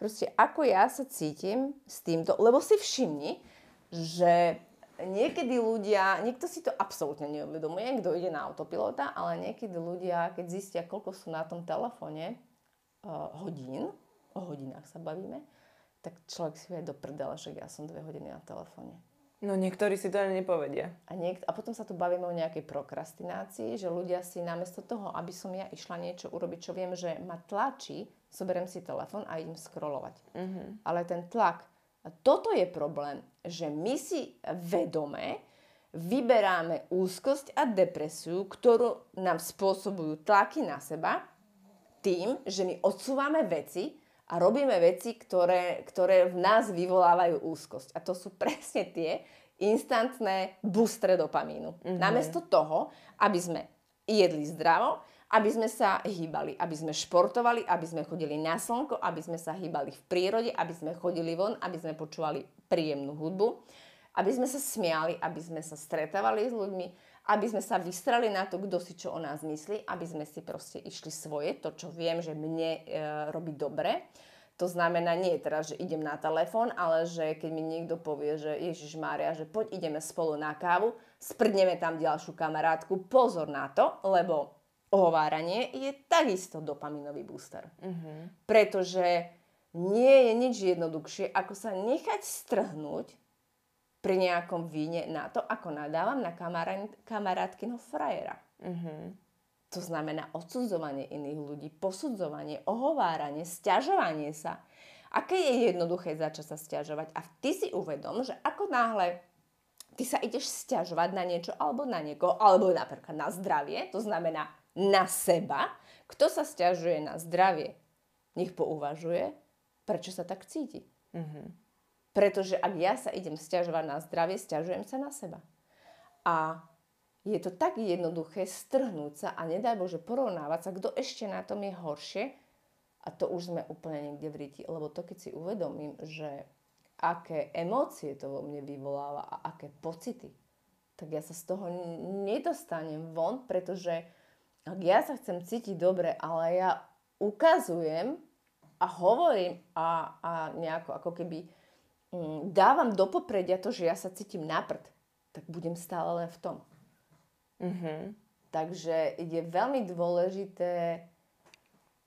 S3: proste ako ja sa cítim s týmto, lebo si všimni, že niekedy ľudia, niekto si to absolútne neuvedomuje, kto ide na autopilota, ale niekedy ľudia, keď zistia, koľko sú na tom telefóne uh, hodín, o hodinách sa bavíme, tak človek si vie do prdele, že ja som dve hodiny na telefóne.
S2: No niektorí si to ani nepovedia.
S3: A, niek- a potom sa tu bavíme o nejakej prokrastinácii, že ľudia si namiesto toho, aby som ja išla niečo urobiť, čo viem, že ma tlačí, zoberiem si telefón a idem scrollovať. Mm-hmm. Ale ten tlak, toto je problém, že my si vedome vyberáme úzkosť a depresiu, ktorú nám spôsobujú tlaky na seba, tým, že my odsúvame veci a robíme veci, ktoré, ktoré v nás vyvolávajú úzkosť. A to sú presne tie instantné boostre dopamínu. Mm-hmm. Namiesto toho, aby sme jedli zdravo, aby sme sa hýbali, aby sme športovali, aby sme chodili na slnko, aby sme sa hýbali v prírode, aby sme chodili von, aby sme počúvali príjemnú hudbu, aby sme sa smiali, aby sme sa stretávali s ľuďmi, aby sme sa vystrali na to, kto si čo o nás myslí, aby sme si proste išli svoje, to, čo viem, že mne e, robí dobre. To znamená, nie je teraz, že idem na telefón, ale že keď mi niekto povie, že Ježiš Mária, že poď ideme spolu na kávu, sprdneme tam ďalšiu kamarátku, pozor na to, lebo ohováranie je takisto dopaminový booster. Uh-huh. Pretože nie je nič jednoduchšie, ako sa nechať strhnúť pri nejakom víne na to, ako nadávam na kamarátkyho frajera. Uh-huh. To znamená odsudzovanie iných ľudí, posudzovanie, ohováranie, stiažovanie sa. Aké je jednoduché začať sa stiažovať? A ty si uvedom, že ako náhle ty sa ideš stiažovať na niečo alebo na niekoho, alebo napríklad na zdravie, to znamená na seba. Kto sa stiažuje na zdravie, nech pouvažuje, prečo sa tak cíti. Mm-hmm. Pretože ak ja sa idem stiažovať na zdravie, stiažujem sa na seba. A je to tak jednoduché strhnúť sa a nedaj Bože porovnávať sa, kto ešte na tom je horšie. A to už sme úplne niekde v ríti. Lebo to, keď si uvedomím, že aké emócie to vo mne vyvoláva a aké pocity, tak ja sa z toho nedostanem von, pretože ak ja sa chcem cítiť dobre, ale ja ukazujem a hovorím a, a nejako ako keby dávam do popredia to, že ja sa cítim naprd, tak budem stále len v tom. Mm-hmm. Takže je veľmi dôležité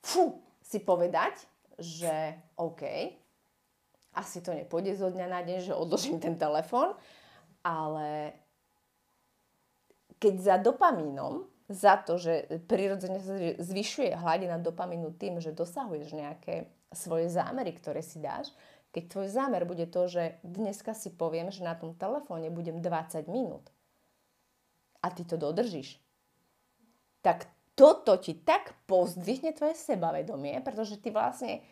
S3: fú, si povedať, že OK, asi to nepôjde zo dňa na deň, že odložím ten telefón, ale keď za dopamínom za to, že prirodzene sa zvyšuje hladina dopamínu tým, že dosahuješ nejaké svoje zámery, ktoré si dáš, keď tvoj zámer bude to, že dneska si poviem, že na tom telefóne budem 20 minút a ty to dodržíš, tak toto ti tak pozdvihne tvoje sebavedomie, pretože ty vlastne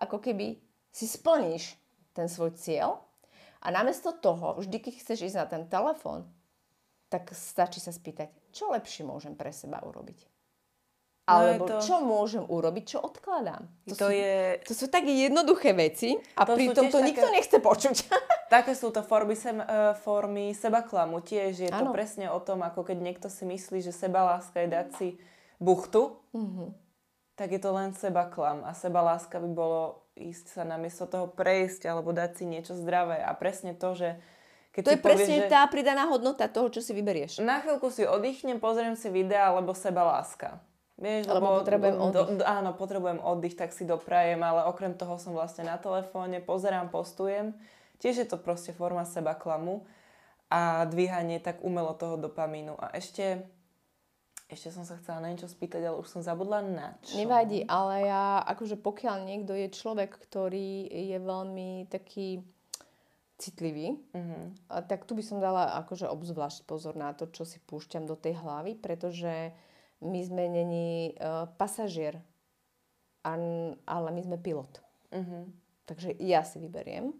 S3: ako keby si splníš ten svoj cieľ a namiesto toho, vždy keď chceš ísť na ten telefón, tak stačí sa spýtať, čo lepšie môžem pre seba urobiť. No Alebo no to... čo môžem urobiť, čo odkladám. To, to, sú, je... to sú také jednoduché veci a to pritom to také... nikto nechce počuť. *laughs*
S2: Také sú to formy, sem, uh, formy seba klamu. Tiež je ano. to presne o tom, ako keď niekto si myslí, že seba láska je dať si buchtu, mm-hmm. tak je to len seba klam. A seba láska by bolo ísť sa namiesto toho prejsť alebo dať si niečo zdravé. A presne to, že
S3: keď to je povie, presne že... tá pridaná hodnota toho, čo si vyberieš.
S2: Na chvíľku si oddychnem, pozriem si videa, alebo seba láska.
S3: Vieš, lebo, lebo potrebujem oddych.
S2: Do, áno, potrebujem oddych, tak si doprajem, ale okrem toho som vlastne na telefóne, pozerám, postujem. Tiež je to proste forma seba klamu a dvíhanie tak umelo toho dopamínu. A ešte, ešte som sa chcela na niečo spýtať, ale už som zabudla na čo.
S3: Nevadí, ale ja, akože pokiaľ niekto je človek, ktorý je veľmi taký citlivý, mm-hmm. tak tu by som dala akože obzvlášť pozor na to, čo si púšťam do tej hlavy, pretože my sme není uh, pasažier, an, ale my sme pilot. Mm-hmm. Takže ja si vyberiem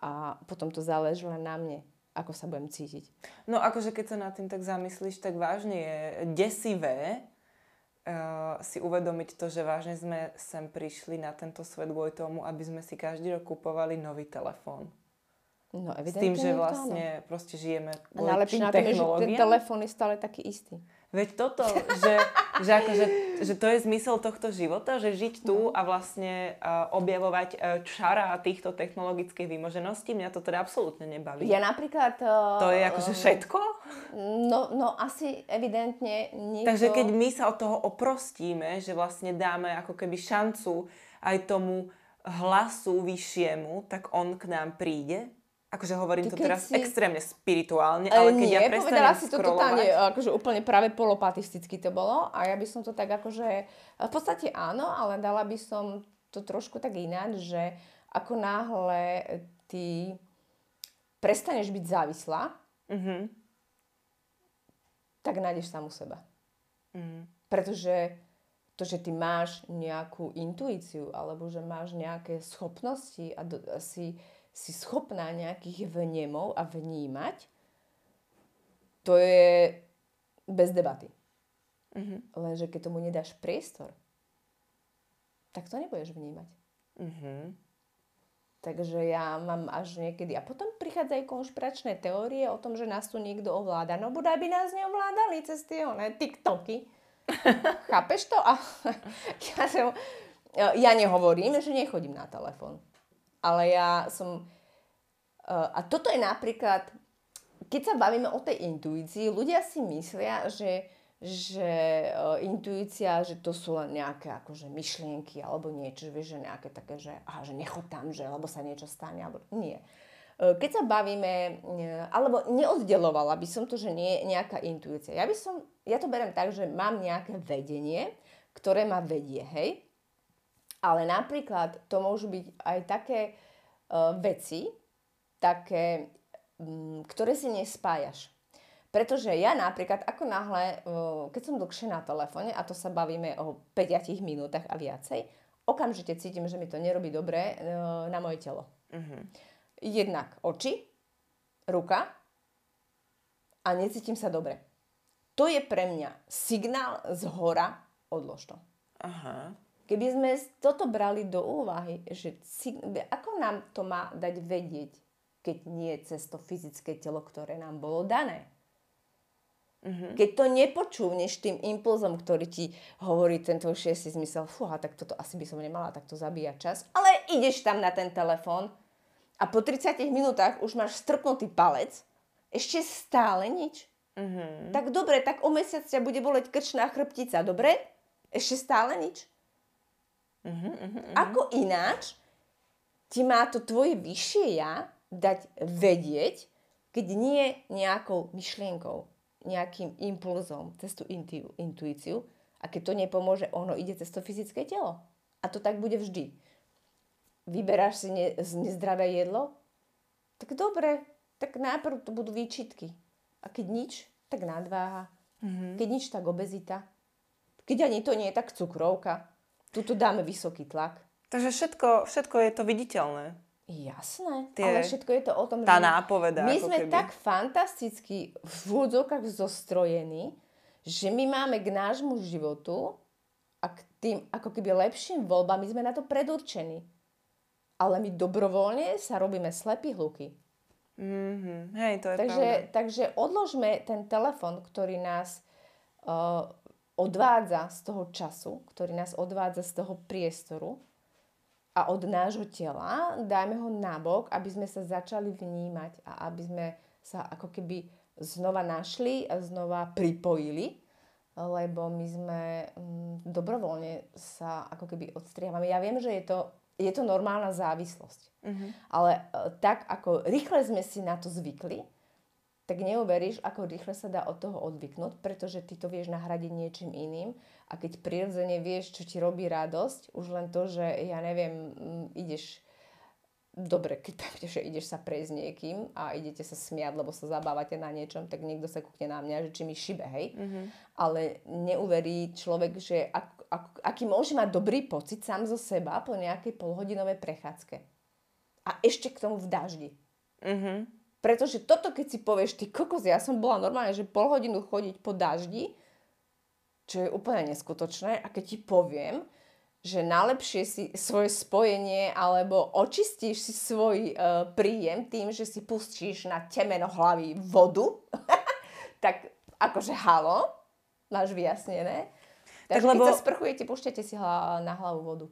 S3: a potom to záleží len na mne, ako sa budem cítiť.
S2: No akože keď sa nad tým tak zamyslíš, tak vážne je desivé uh, si uvedomiť to, že vážne sme sem prišli na tento svet kvôli tomu, aby sme si každý rok kupovali nový telefón.
S3: No,
S2: S tým, že vlastne to, proste žijeme
S3: A najlepšie na tom je, že ten telefón je stále taký istý.
S2: Veď toto, že, že, akože, že to je zmysel tohto života, že žiť tu no. a vlastne uh, objavovať uh, čara týchto technologických výmožeností, mňa to teda absolútne nebaví.
S3: Ja napríklad... Uh,
S2: to je akože všetko?
S3: No, no asi evidentne
S2: niekto... Takže keď my sa od toho oprostíme, že vlastne dáme ako keby šancu aj tomu hlasu vyššiemu, tak on k nám príde Akože hovorím to teraz si... extrémne spirituálne, ale keď nie, ja prestanem si to totálne,
S3: akože úplne práve polopatisticky to bolo a ja by som to tak akože, v podstate áno, ale dala by som to trošku tak ináč, že ako náhle ty prestaneš byť závislá, mm-hmm. tak nájdeš samu seba. Mm. Pretože to, že ty máš nejakú intuíciu alebo že máš nejaké schopnosti a, do, a si, si schopná nejakých vnemov a vnímať, to je bez debaty.
S2: Mhm.
S3: Lenže keď tomu nedáš priestor, tak to nebudeš vnímať.
S2: Mhm.
S3: Takže ja mám až niekedy... A potom prichádzajú konšpiračné teórie o tom, že nás tu niekto ovláda. No bodaj by nás neovládali cez tie one, TikToky. *laughs* Chápeš to? A *laughs* ja, som, ja nehovorím, že nechodím na telefón. Ale ja som... A toto je napríklad... Keď sa bavíme o tej intuícii, ľudia si myslia, že že uh, intuícia, že to sú len nejaké akože myšlienky alebo niečo, vieš, že nejaké také, že, aha, že nechod tam, že lebo sa niečo stane, alebo nie. Uh, keď sa bavíme, uh, alebo neoddelovala by som to, že nie je nejaká intuícia. Ja by som, ja to berem tak, že mám nejaké vedenie, ktoré ma vedie, hej. Ale napríklad to môžu byť aj také uh, veci, také, um, ktoré si nespájaš. Pretože ja napríklad, ako náhle, keď som dlhšie na telefóne, a to sa bavíme o 5 minútach a viacej, okamžite cítim, že mi to nerobí dobre na moje telo. Uh-huh. Jednak oči, ruka a necítim sa dobre. To je pre mňa signál z hora, odlož to.
S2: Aha.
S3: Keby sme toto brali do úvahy, že ako nám to má dať vedieť, keď nie cez to fyzické telo, ktoré nám bolo dané. Mm-hmm. Keď to nepočúvneš tým impulzom, ktorý ti hovorí ten tvoj šiestý zmysel, fúha, tak toto asi by som nemala takto zabíjať čas, ale ideš tam na ten telefón a po 30 minútach už máš strpnutý palec, ešte stále nič. Mm-hmm. Tak dobre, tak o mesiac ťa bude boleť krčná chrbtica, dobre? Ešte stále nič. Mm-hmm, mm-hmm. Ako ináč ti má to tvoje vyššie ja dať vedieť, keď nie nejakou myšlienkou nejakým impulzom, cez tú intu, intuíciu a keď to nepomôže, ono ide cez to fyzické telo. A to tak bude vždy. Vyberáš si ne, nezdravé jedlo? Tak dobre, tak najprv to budú výčitky. A keď nič, tak nadváha. Mm-hmm. Keď nič, tak obezita. Keď ani to nie je, tak cukrovka. Tuto dáme vysoký tlak.
S2: Takže všetko, všetko je to viditeľné.
S3: Jasné, Tie, ale všetko je to o tom,
S2: tá že nápoveda,
S3: my sme keby. tak fantasticky v úvodzovkách zostrojení, že my máme k nášmu životu a k tým ako keby lepším voľbám, my sme na to predurčení. Ale my dobrovoľne sa robíme slepí hluky.
S2: Mm-hmm. Hej, to je
S3: takže,
S2: pravda.
S3: takže odložme ten telefon, ktorý nás uh, odvádza z toho času, ktorý nás odvádza z toho priestoru a od nášho tela, dajme ho nabok, aby sme sa začali vnímať a aby sme sa ako keby znova našli a znova pripojili, lebo my sme mm, dobrovoľne sa ako keby odstriávame. Ja viem, že je to, je to normálna závislosť, uh-huh. ale e, tak ako rýchle sme si na to zvykli, tak neuveríš, ako rýchle sa dá od toho odvyknúť, pretože ty to vieš nahradiť niečím iným a keď prirodzene vieš, čo ti robí radosť, už len to, že ja neviem, ideš dobre, keď poviete, že ideš sa prejsť niekým a idete sa smiať, lebo sa zabávate na niečom, tak niekto sa kúkne na mňa, že či mi šibe, hej. Mm-hmm. Ale neuverí človek, že ak, ak, aký môže mať dobrý pocit sám zo seba po nejakej polhodinovej prechádzke. A ešte k tomu v daždi. Mm-hmm. Pretože toto, keď si povieš, ty kokos, ja som bola normálne, že pol hodinu chodiť po daždi, čo je úplne neskutočné. A keď ti poviem, že najlepšie si svoje spojenie alebo očistíš si svoj uh, príjem tým, že si pustíš na temeno hlavy vodu, *laughs* tak akože halo, máš vyjasnené. Takže tak lebo... keď sa sprchujete, púšťate si hla, na hlavu vodu.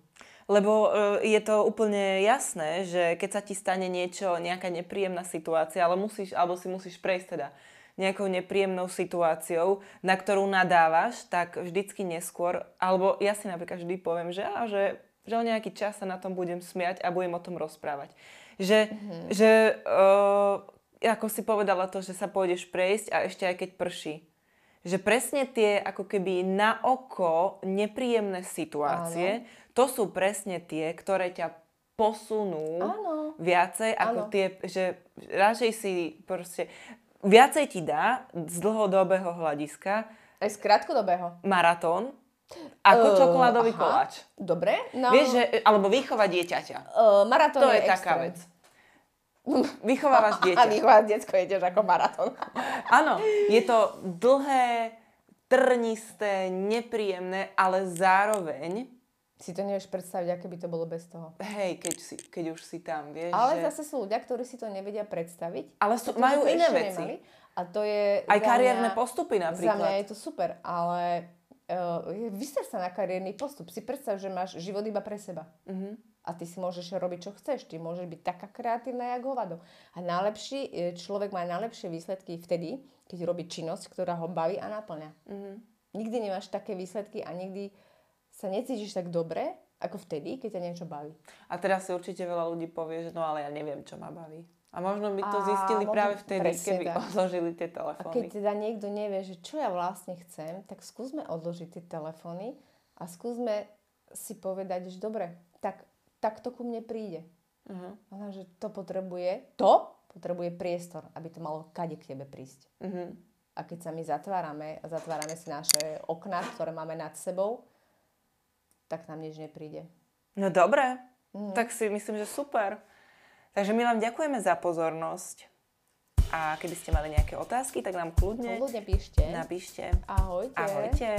S2: Lebo e, je to úplne jasné, že keď sa ti stane niečo, nejaká nepríjemná situácia, ale musíš, alebo si musíš prejsť teda nejakou nepríjemnou situáciou, na ktorú nadávaš, tak vždycky neskôr, alebo ja si napríklad vždy poviem, že, á, že, že o nejaký čas sa na tom budem smiať a budem o tom rozprávať. Že, mm-hmm. že uh, ako si povedala to, že sa pôjdeš prejsť a ešte aj keď prší. Že presne tie ako keby na oko nepríjemné situácie, Áno to sú presne tie, ktoré ťa posunú
S3: Áno.
S2: viacej ako Áno. tie, že radšej si proste, viacej ti dá z dlhodobého hľadiska
S3: aj z krátkodobého.
S2: Maratón, Ako
S3: Eh,
S2: čokoládový
S3: aha.
S2: koláč.
S3: Dobre, no...
S2: Vieš, že, alebo výchova dieťaťa.
S3: Uh, maratón
S2: To je
S3: extrém.
S2: taká vec. Vychovávaš *laughs*
S3: A
S2: dieťa.
S3: vychovať detsko je tiež ako maratón. *laughs*
S2: Áno, je to dlhé, trnisté, nepríjemné, ale zároveň,
S3: Si to nevieš predstaviť, aké by to bolo bez toho.
S2: hej, keď, si, keď už si tam, vieš,
S3: Ale
S2: že...
S3: zase sú ľudia, ktorí si to nevedia predstaviť.
S2: Ale sú, majú iné veci.
S3: nemali. A to je...
S2: Aj kariérne
S3: mňa-
S2: postupy
S3: Za mňa
S2: napríklad.
S3: je to super, ale uh, vyster sa na kariérny postup. Si predstav, že máš život iba pre seba.
S2: Mhm.
S3: A ty si môžeš robiť, čo chceš. Ty môžeš byť taká kreatívna, jak hovado. A najlepší, e, človek má najlepšie výsledky vtedy, keď robí činnosť, ktorá ho baví a naplňa.
S2: Mhm.
S3: Nikdy nemáš také výsledky a nikdy sa necítiš tak dobre, ako vtedy, keď ťa niečo baví.
S2: A teraz si určite veľa ľudí povie, že no ale ja neviem, čo ma baví. A možno by to
S3: A
S2: zistili
S3: možno
S2: práve vtedy, keby
S3: tak.
S2: odložili tie
S3: A keď
S2: telefóny.
S3: teda niekto nevie, že čo ja vlastne chcem, tak skúsme odložiť tie telefóny a skúsme si povedať, že dobre, tak, tak to ku mne príde.
S2: Uh-huh.
S3: Ale že to potrebuje, to potrebuje priestor, aby to malo kade k tebe prísť.
S2: Uh-huh.
S3: A keď sa my zatvárame a zatvárame si naše okná, ktoré máme nad sebou, tak nám nič nepríde.
S2: No dobre,
S3: Mhm.
S2: tak si myslím, že super. Takže my vám ďakujeme za pozornosť. A keby ste mali nejaké otázky, tak nám kľudne
S3: Ľudia píšte.
S2: napíšte.
S3: Ahojte.
S2: Ahojte.